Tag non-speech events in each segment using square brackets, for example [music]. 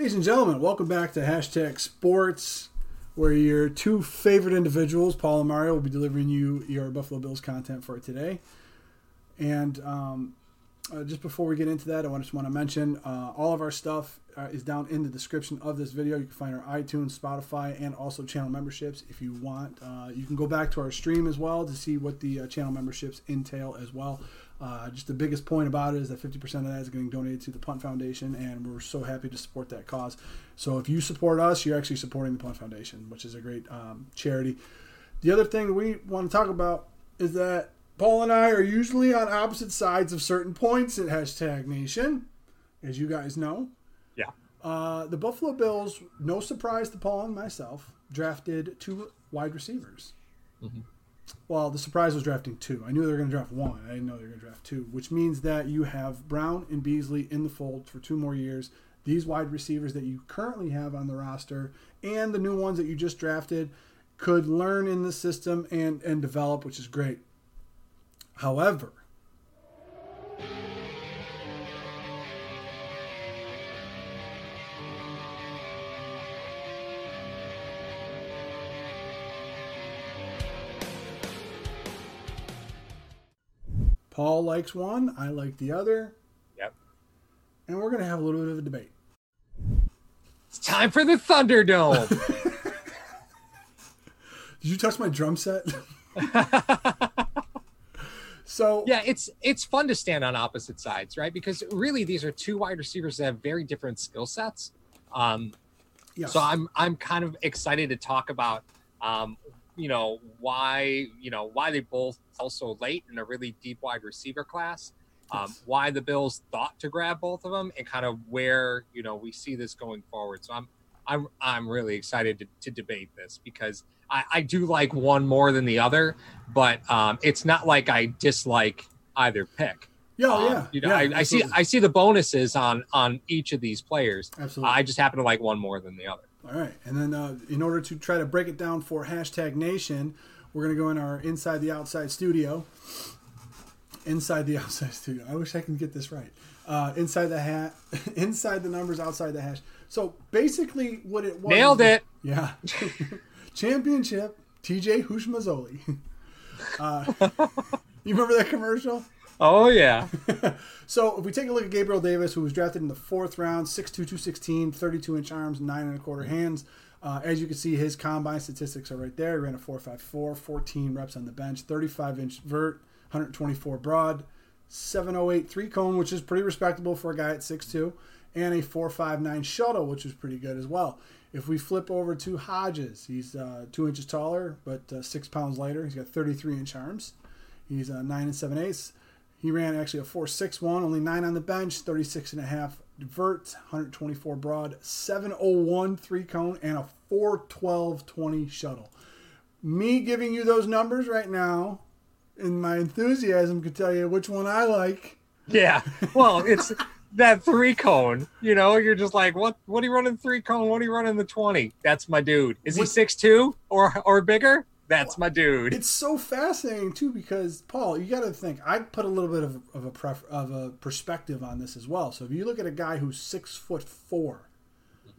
Ladies and gentlemen, welcome back to Hashtag Sports, where your two favorite individuals, Paul and Mario, will be delivering you your Buffalo Bills content for today. And um, uh, just before we get into that, I just want to mention uh, all of our stuff uh, is down in the description of this video. You can find our iTunes, Spotify, and also channel memberships if you want. Uh, you can go back to our stream as well to see what the uh, channel memberships entail as well. Uh, just the biggest point about it is that 50% of that is getting donated to the Punt Foundation, and we're so happy to support that cause. So if you support us, you're actually supporting the Punt Foundation, which is a great um, charity. The other thing we want to talk about is that Paul and I are usually on opposite sides of certain points at Hashtag Nation, as you guys know. Yeah. Uh, the Buffalo Bills, no surprise to Paul and myself, drafted two wide receivers. Mhm. Well, the surprise was drafting two. I knew they were going to draft one. I didn't know they were going to draft two, which means that you have Brown and Beasley in the fold for two more years. These wide receivers that you currently have on the roster and the new ones that you just drafted could learn in the system and, and develop, which is great. However, Paul likes one, I like the other, Yep. and we're going to have a little bit of a debate. It's time for the Thunderdome. [laughs] Did you touch my drum set? [laughs] so, yeah, it's it's fun to stand on opposite sides, right? Because really, these are two wide receivers that have very different skill sets. Um, yes. So I'm I'm kind of excited to talk about, um, you know, why you know why they both fell so late in a really deep wide receiver class. Um, Yes. why the Bills thought to grab both of them, and kind of where you know we see this going forward. So I'm I'm I'm really excited to, to debate this because I, I do like one more than the other, but um, it's not like I dislike either pick. yeah, Um, yeah. you know, yeah, I, I see. I see the bonuses on on each of these players. Absolutely. I just happen to like one more than the other. All right. And then uh, in order to try to break it down for hashtag nation, we're going to go in our inside the outside studio. Inside the [laughs] outside studio. I wish I can get this right. Uh, inside the hat, [laughs] inside the numbers, outside the hash. So basically, what it was. Nailed it. Yeah. [laughs] Championship, TJ Houshmandzadeh. Uh, you remember that commercial? Oh yeah. So if we take a look at Gabriel Davis, who was drafted in the fourth round, 6'2", 216, 32 inch arms, nine and a quarter hands. Uh, as you can see, his combine statistics are right there. He ran a 4.54, 14 reps on the bench, 35 inch vert, 124 broad, 708 three cone, which is pretty respectable for a guy at 6'2", and a 4.59 shuttle, which is pretty good as well. If we flip over to Hodges, he's uh, two inches taller, but uh, six pounds lighter. He's got 33 inch arms. He's uh, nine and seven eighths. He ran actually a 4.61, only nine on the bench, 36 and a half vert, 124 broad, 701 three cone, and a 412 20 shuttle. Me giving you those numbers right now, in my enthusiasm, could tell you which one I like. Yeah. Well, it's that three cone. You know, you're just like, what? What are you running three cone? What are you running the twenty? That's my dude. Is he six two or or bigger? That's my dude. It's so fascinating too because Paul, you got to think. I put a little bit of, of a pref, of a perspective on this as well. So if you look at a guy who's six foot 4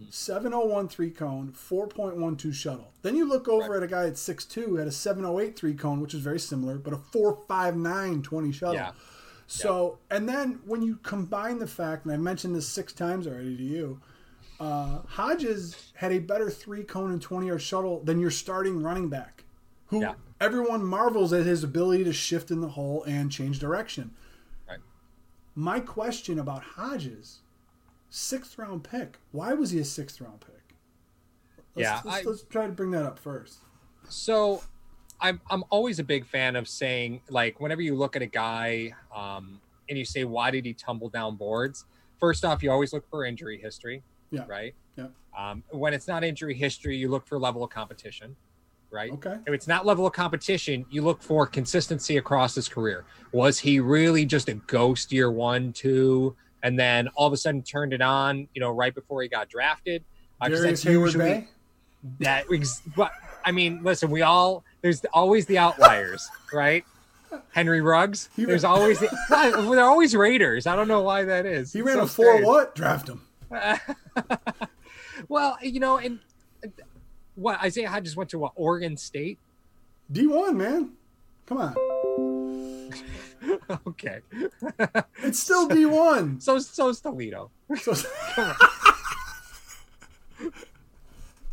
701 three cone, 4.12 shuttle. Then you look over at a guy at six 6'2 at a 708 three cone, which is very similar, but a 459 20 shuttle. Yeah. So, and then when you combine the fact, and I mentioned this six times already to you, uh, Hodges had a better three cone and 20 yard shuttle than your starting running back, who Yeah. everyone marvels at his ability to shift in the hole and change direction. Right. My question about Hodges, sixth round pick. Why was he a sixth round pick? Let's, Yeah, let's, I- let's try to bring that up first. So I'm I'm always a big fan of saying like whenever you look at a guy um, and you say why did he tumble down boards? First off, you always look for injury history, Yeah. right? Yeah. Um, when it's not injury history, you look for level of competition, right? Okay. If it's not level of competition, you look for consistency across his career. Was he really just a ghost year one, two, and then all of a sudden turned it on, you know, right before he got drafted? Uh, Darrius Heyward-Bey. that but I mean, listen, we all there's always the outliers, right? Henry Ruggs. He There's ran- always the, [laughs] they're always Raiders. I don't know why that is. He It's ran so a four strange. what? Draft him. [laughs] Well, you know, and what Isaiah Hodgins went to what Oregon State. D one man, come on. [laughs] okay. it's still D one. [laughs] So so is Toledo. So, [laughs]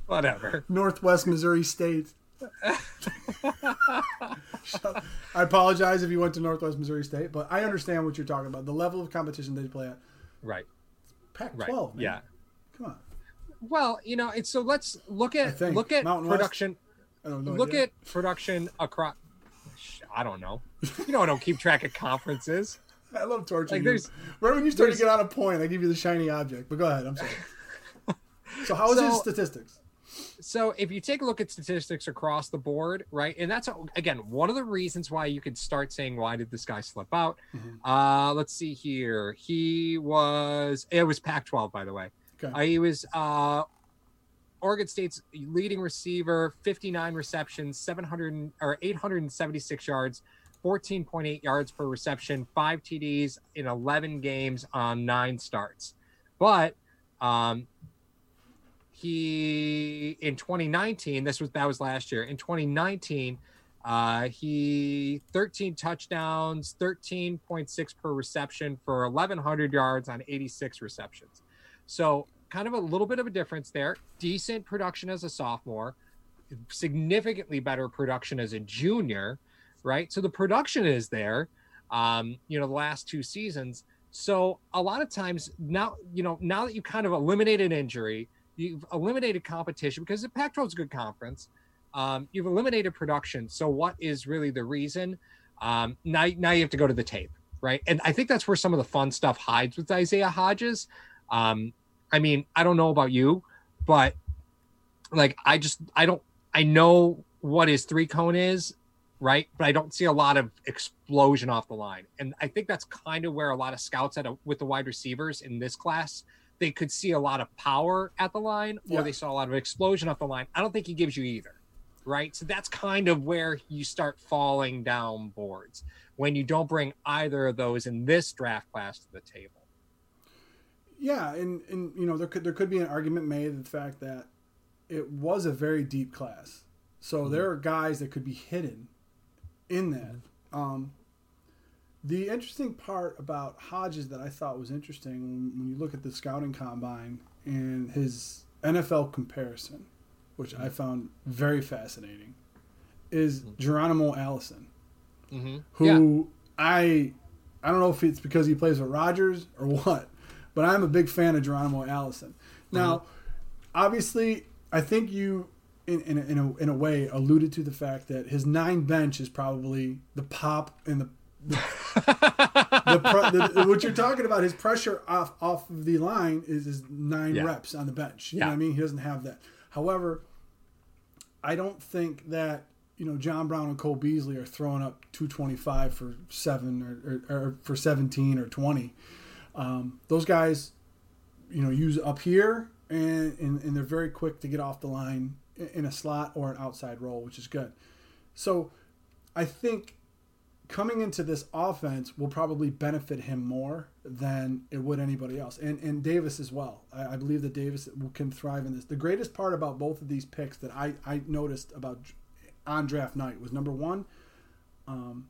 Whatever. Northwest Missouri State. I apologize if you went to Northwest Missouri State, but I understand what you're talking about. The level of competition they play at. Right. Pac-12. Right. Yeah. Come on. Well, you know, it's so let's look at look at Mountain production. look idea. at production across. I don't know. You know, I don't keep track of conferences. [laughs] I love torturing like, you. Right when you start to get on a point, I give you the shiny object. But go ahead. I'm sorry. [laughs] so how is so, his statistics? So if you take a look at statistics across the board, right, and that's again one of the reasons why you could start saying why did this guy slip out? Mm-hmm. Uh, let's see here. He was it was Pac-12 by the way. Okay. Uh, he was uh, Oregon State's leading receiver, 59 receptions, 700 or 876 yards, 14.8 yards per reception, five TDs in 11 games on nine starts. But um, he in 2019 this was that was last year in 2019 uh, he 13 touchdowns 13.6 per reception for 1100 yards on 86 receptions so kind of a little bit of a difference there decent production as a sophomore significantly better production as a junior right so the production is there um, you know the last two seasons so a lot of times now you know now that you kind of eliminated injury You've eliminated competition because the Pac-12 is a good conference. Um, you've eliminated production. So what is really the reason? Um, now, now you have to go to the tape, right? And I think that's where some of the fun stuff hides with Isaiah Hodgins. Um, I mean, I don't know about you, but like I just I don't I know what his three cone is, right? But I don't see a lot of explosion off the line, and I think that's kind of where a lot of scouts at a, with the wide receivers in this class they could see a lot of power at the line or yeah. they saw a lot of explosion off the line. I don't think he gives you either. Right. So that's kind of where you start falling down boards when you don't bring either of those in this draft class to the table. Yeah, and, and you know, there could there could be an argument made the fact that it was a very deep class. So mm-hmm. there are guys that could be hidden in that. Mm-hmm. Um, the interesting part about Hodges that I thought was interesting when, when you look at the scouting combine and his NFL comparison, which mm-hmm. I found very fascinating, is mm-hmm. Geronimo Allison, mm-hmm. who yeah. I I don't know if it's because he plays with Rodgers or [laughs] what, but I'm a big fan of Geronimo Allison. Now, mm-hmm. obviously, I think you in, in, a, in, a, in a way alluded to the fact that his nine bench is probably the pop and the the, the, what you're talking about, his pressure off off of the line is, is nine yeah. reps on the bench. You yeah. know what I mean? He doesn't have that. However, I don't think that you know John Brown and Cole Beasley are throwing up 225 for seven or, or, or for 17 or 20. Um, those guys, you know, use up here and, and and they're very quick to get off the line in a slot or an outside role, which is good. So I think coming into this offense will probably benefit him more than it would anybody else, and and Davis as well. I, I, believe that Davis can thrive in this. The greatest part about both of these picks that I I noticed about on draft night was number one, um,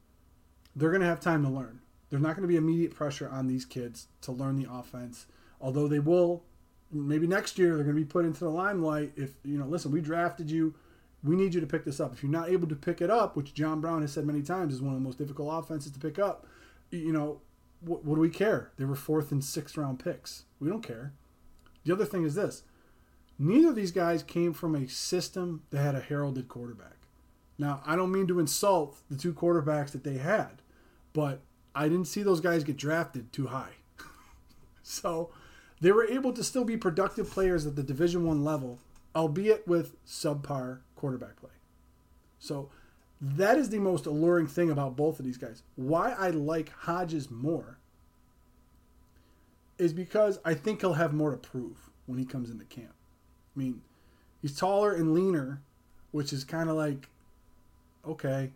they're going to have time to learn. There's not going to be immediate pressure on these kids to learn the offense, although they will. Maybe next year they're going to be put into the limelight. If you know, listen, we drafted you we need you to pick this up. If you're not able to pick it up, which John Brown has said many times is one of the most difficult offenses to pick up, you know, what, what do we care? They were fourth and sixth round picks. We don't care. The other thing is this neither of these guys came from a system that had a heralded quarterback. Now, I don't mean to insult the two quarterbacks that they had, but I didn't see those guys get drafted too high. [laughs] so they were able to still be productive players at the Division One level, albeit with subpar quarterback play. So that is the most alluring thing about both of these guys. Why I like Hodges more is because I think he'll have more to prove when he comes into camp. I mean, he's taller and leaner, which is kind of like, okay,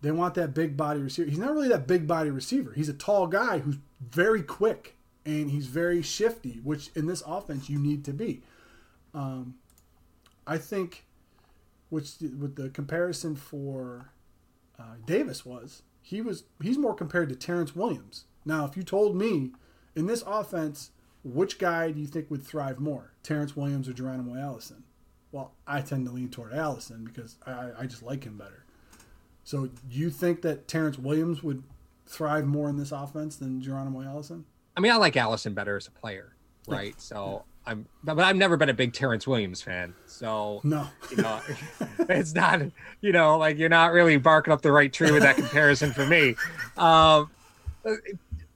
they want that big body receiver. He's not really that big body receiver. He's a tall guy who's very quick and he's very shifty, which in this offense you need to be. Um, I think, which with the comparison for uh, Davis was he was he's more compared to Terrance Williams. Now, if you told me in this offense, which guy do you think would thrive more, Terrance Williams or Geronimo Allison? Well, I tend to lean toward Allison because I, I just like him better. So, do you think that Terrance Williams would thrive more in this offense than Geronimo Allison? I mean, I like Allison better as a player, right? Yeah. So yeah. I'm, but I've never been a big Terrance Williams fan. So no, you know, [laughs] it's not, you know, like you're not really barking up the right tree with that comparison for me. Um,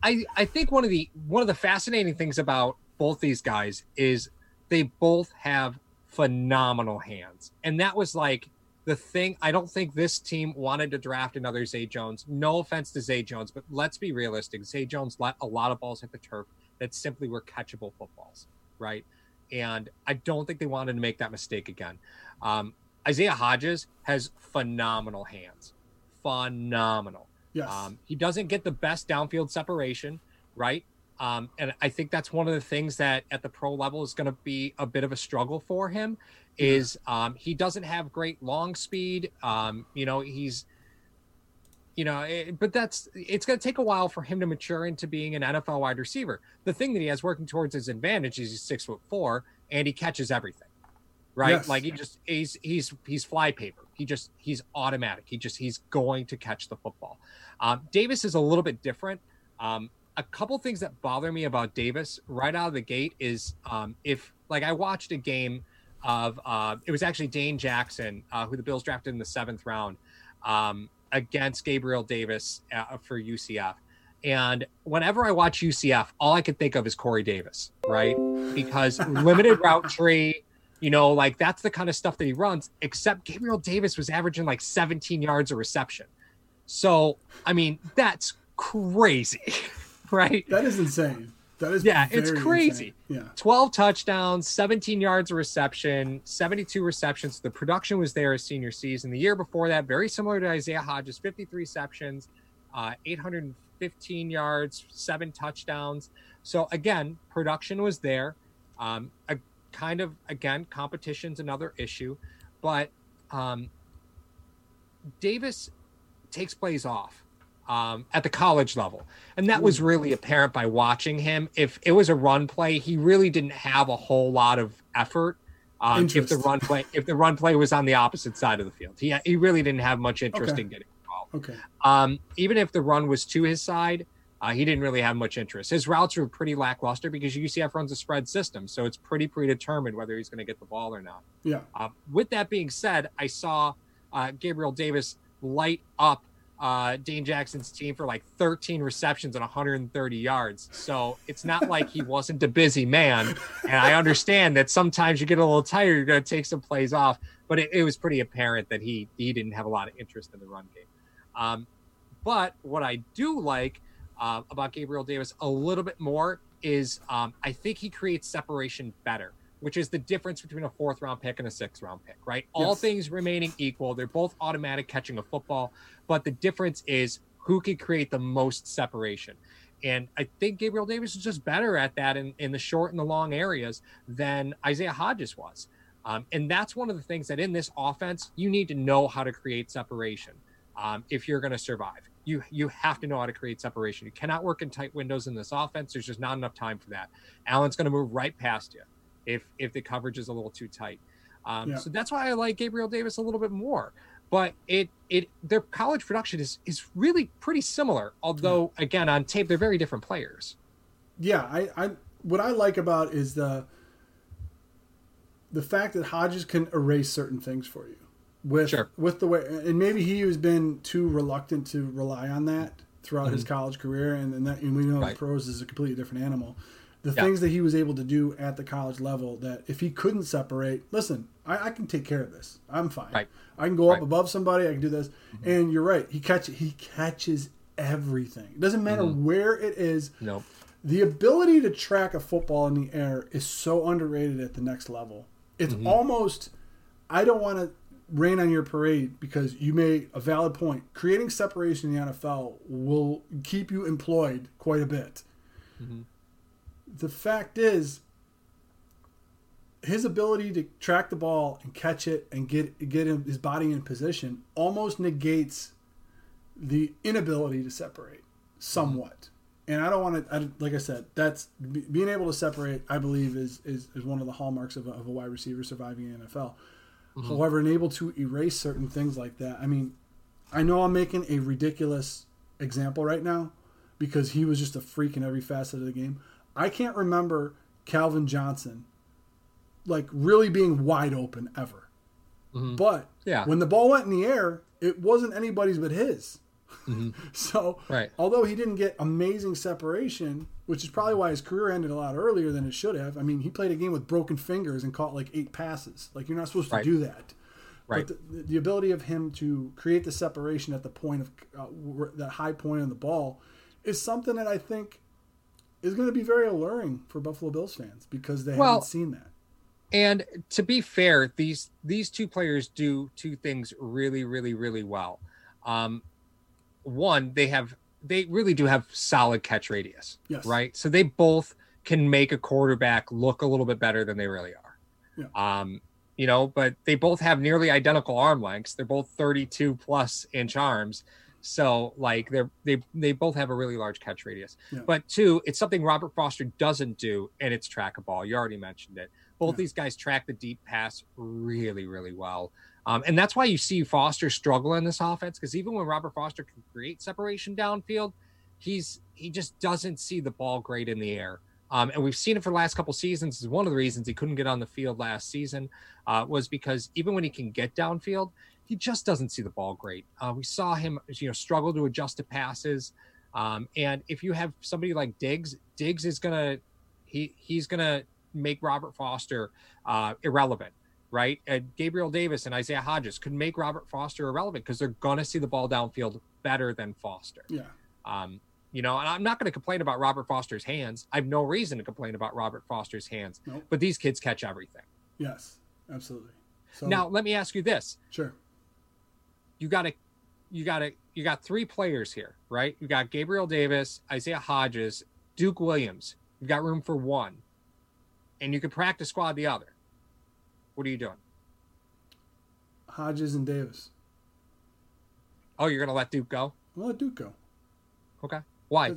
I I think one of the one of the fascinating things about both these guys is they both have phenomenal hands, and that was like the thing I don't think this team wanted to draft another Zay Jones. No offense to Zay Jones, but let's be realistic. Zay Jones let a lot of balls hit the turf that simply were catchable footballs, right? And I don't think they wanted to make that mistake again. Um, Isaiah Hodges has phenomenal hands, phenomenal. Yes. Um, he doesn't get the best downfield separation, right? Um, and I think that's one of the things that at the pro level is going to be a bit of a struggle for him. Is um, he doesn't have great long speed. Um, you know, he's, you know, it, eh, but that's it's going to take a while for him to mature into being an NFL wide receiver. The thing that he has working towards his advantage is he's six foot four and he catches everything, right? Yes. Like he just he's he's he's flypaper. He just he's automatic. He just he's going to catch the football. Um, Davis is a little bit different. Um, a couple things that bother me about Davis right out of the gate is um, if like I watched a game of uh, it was actually Dane Jackson uh, who the Bills drafted in the seventh round um, against Gabriel Davis uh, for UCF. And whenever I watch UCF, all I can think of is Corey Davis, right? Because [laughs] limited route tree, you know, like that's the kind of stuff that he runs. Except Gabriel Davis was averaging like 17 yards a reception. So, I mean, that's crazy. [laughs] right? That is insane. That is yeah, it's crazy. Insane. Yeah, twelve touchdowns, seventeen yards of reception, seventy-two receptions. The production was there his senior season. The year before that, very similar to Isaiah Hodges, fifty-three receptions, uh, eight hundred and fifteen yards, seven touchdowns. So again, production was there. Um, a kind of again, competition's another issue, but um, Davis takes plays off um, at the college level. And that was really apparent by watching him. If it was a run play, he really didn't have a whole lot of effort. Um, if the run play, if the run play was on the opposite side of the field, he he really didn't have much interest okay. in getting involved. Okay. Um, even if the run was to his side, uh, he didn't really have much interest. His routes were pretty lackluster because UCF runs a spread system, so it's pretty predetermined whether he's going to get the ball or not. Yeah. Uh, with that being said, I saw uh, Gabriel Davis light up uh, Dane Jackson's team for like 13 receptions and 130 yards. So it's not like he wasn't a busy man. And I understand that sometimes you get a little tired, you're going to take some plays off. But it, it, was pretty apparent that he he didn't have a lot of interest in the run game. Um, but what I do like uh, about Gabriel Davis a little bit more is um, I think he creates separation better which is the difference between a fourth round pick and a sixth round pick, right? Yes. All things remaining equal, they're both automatic catching a football, but the difference is who can create the most separation. And I think Gabriel Davis is just better at that in, in the short and the long areas than Isaiah Hodges was. Um, and that's one of the things that in this offense, you need to know how to create separation um, if you're going to survive. You you have to know how to create separation. You cannot work in tight windows in this offense. There's just not enough time for that. Allen's going to move right past you if if the coverage is a little too tight. Um, yeah. So that's why I like Gabriel Davis a little bit more. But it it their college production is is really pretty similar. Although yeah. again on tape they're very different players. Yeah, I, I what I like about is the the fact that Hodges can erase certain things for you with sure. with the way and maybe he has been too reluctant to rely on that throughout mm-hmm. his college career and, and that and we know right. the pros is a completely different animal the yeah. things that he was able to do at the college level that if he couldn't separate, listen, I, I can take care of this. I'm fine. Right. I can go right. up above somebody. I can do this. Mm-hmm. And you're right. He catch he catches everything. It doesn't matter mm-hmm. where it is. Nope. The ability to track a football in the air is so underrated at the next level. It's mm-hmm. almost I don't want to rain on your parade because you made a valid point. Creating separation in the NFL will keep you employed quite a bit. The fact is, his ability to track the ball and catch it and get get him, his body in position almost negates the inability to separate somewhat. And I don't want to, like I said, that's being able to separate. I believe is is, is one of the hallmarks of a, of a wide receiver surviving in the NFL. Mm-hmm. However, and able to erase certain things like that. I mean, I know I'm making a ridiculous example right now because he was just a freak in every facet of the game. I can't remember Calvin Johnson like really being wide open ever. Mm-hmm. But yeah. when the ball went in the air, it wasn't anybody's but his. Mm-hmm. [laughs] so, right. although he didn't get amazing separation, which is probably why his career ended a lot earlier than it should have. I mean, he played a game with broken fingers and caught like eight passes. Like you're not supposed to right. do that. Right. But the, the, ability of him to create the separation at the point of uh, that high point on the ball is something that I think is going to be very alluring for Buffalo Bills fans because they well, haven't seen that. And to be fair, these these two players do two things really, really, really well. Um, one, they have they really do have solid catch radius. Yes. Right. So they both can make a quarterback look a little bit better than they really are. Yeah. Um, you know, but they both have nearly identical arm lengths. They're both 32 plus inch arms. So like they're they they both have a really large catch radius. Yeah. But two, it's something Robert Foster doesn't do, and it's track a ball. You already mentioned it. Both yeah. these guys track the deep pass really, really well. Um, and that's why you see Foster struggle in this offense because even when Robert Foster can create separation downfield, he's he just doesn't see the ball great in the air. Um, and we've seen it for the last couple seasons. Is one of the reasons he couldn't get on the field last season uh, was because even when he can get downfield, he just doesn't see the ball great. Uh, we saw him, you know, struggle to adjust to passes. Um, and if you have somebody like Diggs, Diggs is gonna he he's gonna make Robert Foster uh, irrelevant right? And Gabriel Davis and Isaiah Hodges could make Robert Foster irrelevant because they're going to see the ball downfield better than Foster. Yeah. Um, you know, and I'm not going to complain about Robert Foster's hands. I have no reason to complain about Robert Foster's hands. Nope. But these kids catch everything. Yes, absolutely. So, now let me ask you this. Sure. You got to, you got to, you got three players here, right? You got Gabriel Davis, Isaiah Hodges, Duke Williams. You've got room for one, and you could practice squad the other. What are you doing? Hodges and Davis. Oh, you're gonna let Duke go? I'll let Duke go. Okay. Why?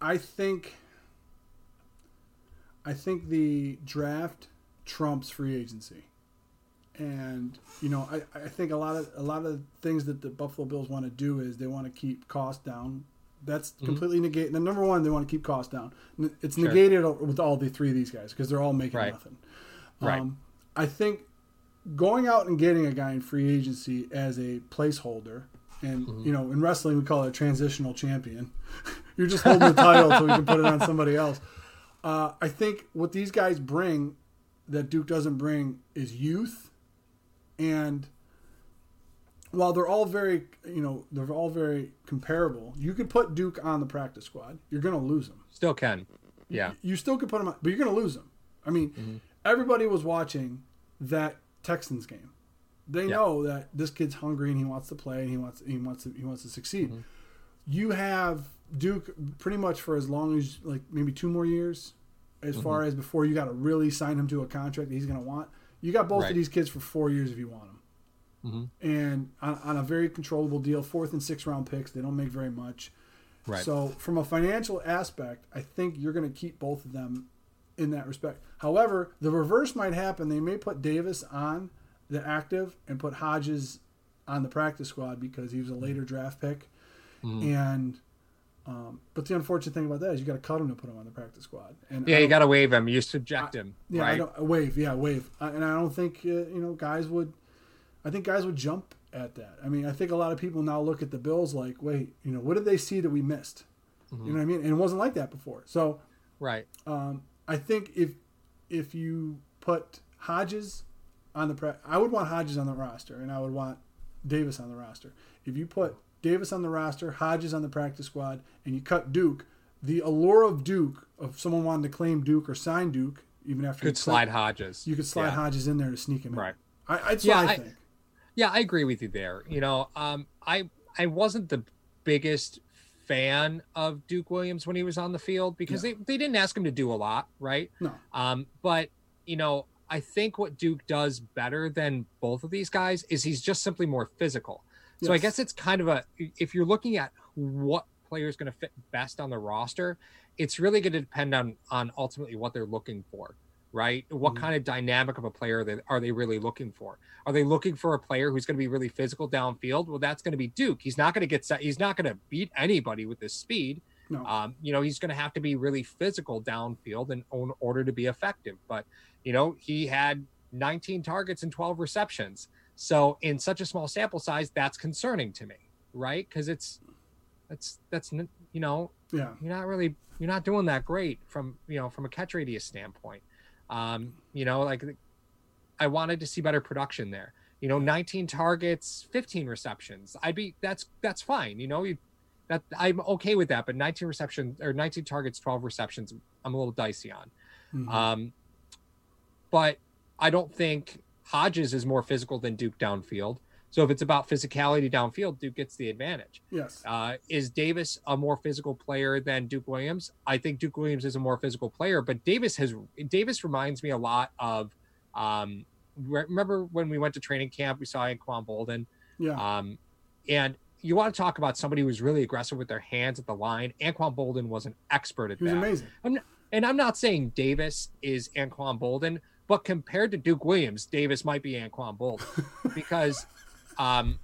I think I think the draft trumps free agency. And you know, I, I think a lot of a lot of things that the Buffalo Bills want to do is they want to keep costs down. That's mm-hmm. completely negated. The number one, they want to keep costs down. It's sure. negated with all the three of these guys because they're all making right. nothing. Right. Um, I think going out and getting a guy in free agency as a placeholder, and mm-hmm. you know, in wrestling we call it a transitional champion. [laughs] You're just holding the title so we can put it on somebody else. Uh, I think what these guys bring that Duke doesn't bring is youth, and while they're all very, you know, they're all very comparable. You could put Duke on the practice squad. You're going to lose him. Still can. Yeah. You, you still could put him on, but you're going to lose him. I mean, mm-hmm everybody was watching that Texans game. They yeah. know that this kid's hungry and he wants to play and he wants he wants to he wants to succeed. Mm-hmm. You have Duke pretty much for as long as like maybe two more years, as mm-hmm. far as before you got to really sign him to a contract that he's going to want. You got both right. of these kids for four years if you want them, mm-hmm. and on, on, a very controllable deal, fourth and sixth round picks. They don't make very much. Right. So from a financial aspect, I think you're going to keep both of them in that respect. However, the reverse might happen. They may put Davis on the active and put Hodges on the practice squad because he was a later draft pick. Mm-hmm. And um, but the unfortunate thing about that is you got to cut him to put him on the practice squad. And yeah, you got to waive him. You subject him. Yeah, right? I don't, waive. Yeah, waive. I, and I don't think uh, you know guys would. I think guys would jump at that. I mean, I think a lot of people now look at the Bills like, wait, you know, what did they see that we missed? Mm-hmm. You know what I mean? And it wasn't like that before. So, right. Um, I think if if you put Hodges on the pre- I would want Hodges on the roster, and I would want Davis on the roster. If you put Davis on the roster, Hodges on the practice squad, and you cut Duke, the allure of Duke, of someone wanting to claim Duke or sign Duke, even after you could slide Hodges, you could slide yeah. Hodges in there to sneak him in. Right. I, that's yeah, what I, I think. Yeah, I agree with you there. You know, um, I I wasn't the biggest fan of Duke Williams when he was on the field because yeah. they, they didn't ask him to do a lot, right? No. Um, but you know, I think what Duke does better than both of these guys is he's just simply more physical. So I guess it's kind of a if you're looking at what player is going to fit best on the roster, it's really going to depend on on ultimately what they're looking for, right? What Mhm. kind of dynamic of a player that are they really looking for? Are they looking for a player who's going to be really physical downfield? Well, that's going to be Duke. He's not going to get set. He's not going to beat anybody with his speed. No. Um, you know, he's going to have to be really physical downfield in in order to be effective. But you know, he had 19 targets and 12 receptions. So in such a small sample size, that's concerning to me, right? Because it's that's that's you know Yeah. you're not really you're not doing that great from you know from a catch radius standpoint. Um, you know, like I wanted to see better production there. You know, 19 targets, 15 receptions. I'd be that's that's fine. You know, you that I'm okay with that. But 19 receptions or 19 targets, 12 receptions, I'm a little dicey on. Mhm. Um, but I don't think Hodges is more physical than Duke downfield. So if it's about physicality downfield, Duke gets the advantage. yes. Uh, is Davis a more physical player than Duke Williams? I think Duke Williams is a more physical player, but Davis has Davis reminds me a lot of. Um, remember when we went to training camp, we saw Anquan Boldin, Yeah. um, and you want to talk about somebody who was really aggressive with their hands at the line. Anquan Boldin was an expert at he was that. amazing. And I'm not saying Davis is Anquan Boldin, but compared to Duke Williams, Davis might be Anquan Boldin [laughs] because um,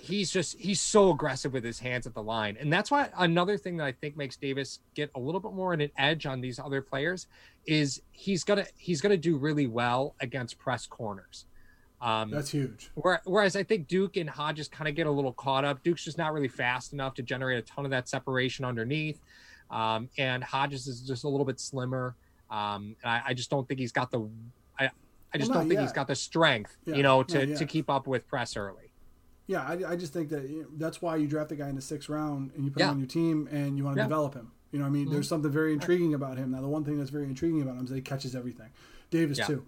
he's just he's so aggressive with his hands at the line, and that's why another thing that I think makes Davis get a little bit more in an edge on these other players is he's gonna he's gonna do really well against press corners. Um, That's huge. Whereas I think Duke and Hodges kind of get a little caught up. Duke's just not really fast enough to generate a ton of that separation underneath. Um, and Hodges is just a little bit slimmer. Um, and I, I just don't think he's got the, I, I just Well, don't think he's yet. got the strength, Yeah, you know, to, to keep up with press early. Yeah, I, I just think that you know, that's why you draft a guy in the sixth round and you put Yeah. him on your team and you want to Yeah. develop him. You know, I mean, there's something very intriguing about him. Now, the one thing that's very intriguing about him is that he catches everything. Davis too,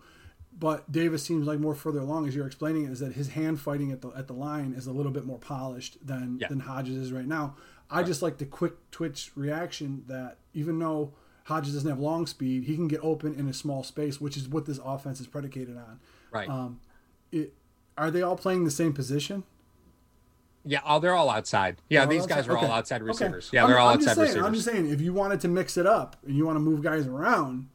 but Davis seems like more further along as you're explaining it is that his hand fighting at the at the line is a little bit more polished than than Hodges is right now. I just like the quick twitch reaction that even though Hodges doesn't have long speed, he can get open in a small space, which is what this offense is predicated on. Right. Um, it, are they all playing the same position? yeah. Oh, they're all outside. Yeah. All these outside? guys are all Okay. outside Okay. receivers. Yeah. I'm- They're all I'm just outside saying, receivers. I'm just saying, if you wanted to mix it up and you want to move guys around,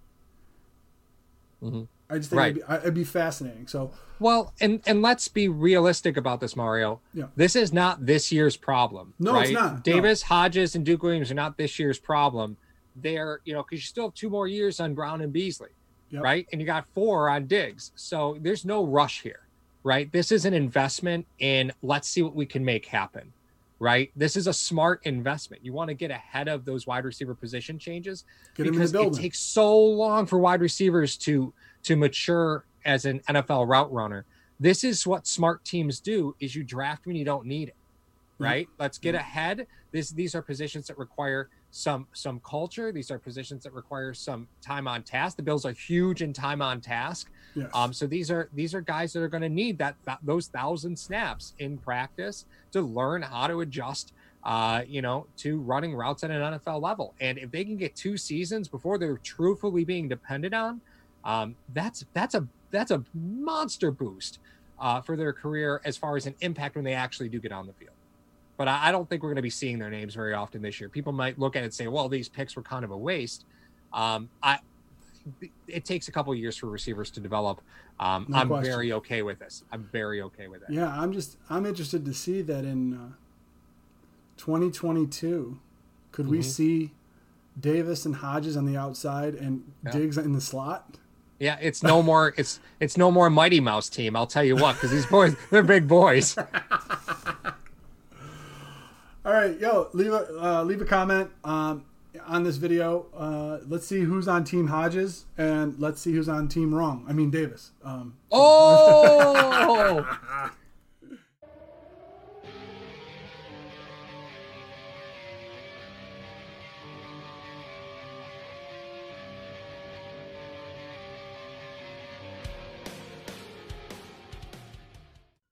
Mhm. I just think Right. it'd, be, it'd be fascinating. So, Well, and and let's be realistic about this, Mario. Yeah. This is not this year's problem. No, right? it's not. No. Davis, Hodges, and Duke Williams are not this year's problem. They're you know because you still have two more years on Brown and Beasley, Yep. right? And you got four on Diggs, so there's no rush here, right? This is an investment in let's see what we can make happen. Right. This is a smart investment. You want to get ahead of those wide receiver position changes get him in the because it takes so long for wide receivers to to mature as an NFL route runner. This is what smart teams do is you draft when you don't need it. Yeah. Right? Let's get Yeah. ahead. This these are positions that require some some culture. These are positions that require some time on task. The Bills are huge in time on task. yes. Um, so these are these are guys that are going to need that, that those thousand snaps in practice to learn how to adjust, uh, you know, to running routes at an NFL level. And if they can get two seasons before they're truthfully being depended on, um, that's that's a that's a monster boost uh, for their career as far as an impact when they actually do get on the field. But I, I don't think we're going to be seeing their names very often this year. People might look at it and say, "Well, these picks were kind of a waste." Um, I it takes a couple of years for receivers to develop. Um, No I'm question. very okay with this. I'm very okay with it. yeah, I'm just I'm interested to see that in uh, 2022, could we Mhm. see Davis and Hodges on the outside and Yeah. Diggs in the slot? Yeah, it's no more. It's it's no more Mighty Mouse team. I'll tell you what, because these boys, they're big boys. [laughs] All right, yo, leave a uh, leave a comment um, on this video. Uh, let's see who's on Team Hodges, and let's see who's on Team Wrong. I mean Davis. Um, Oh, [laughs] [laughs]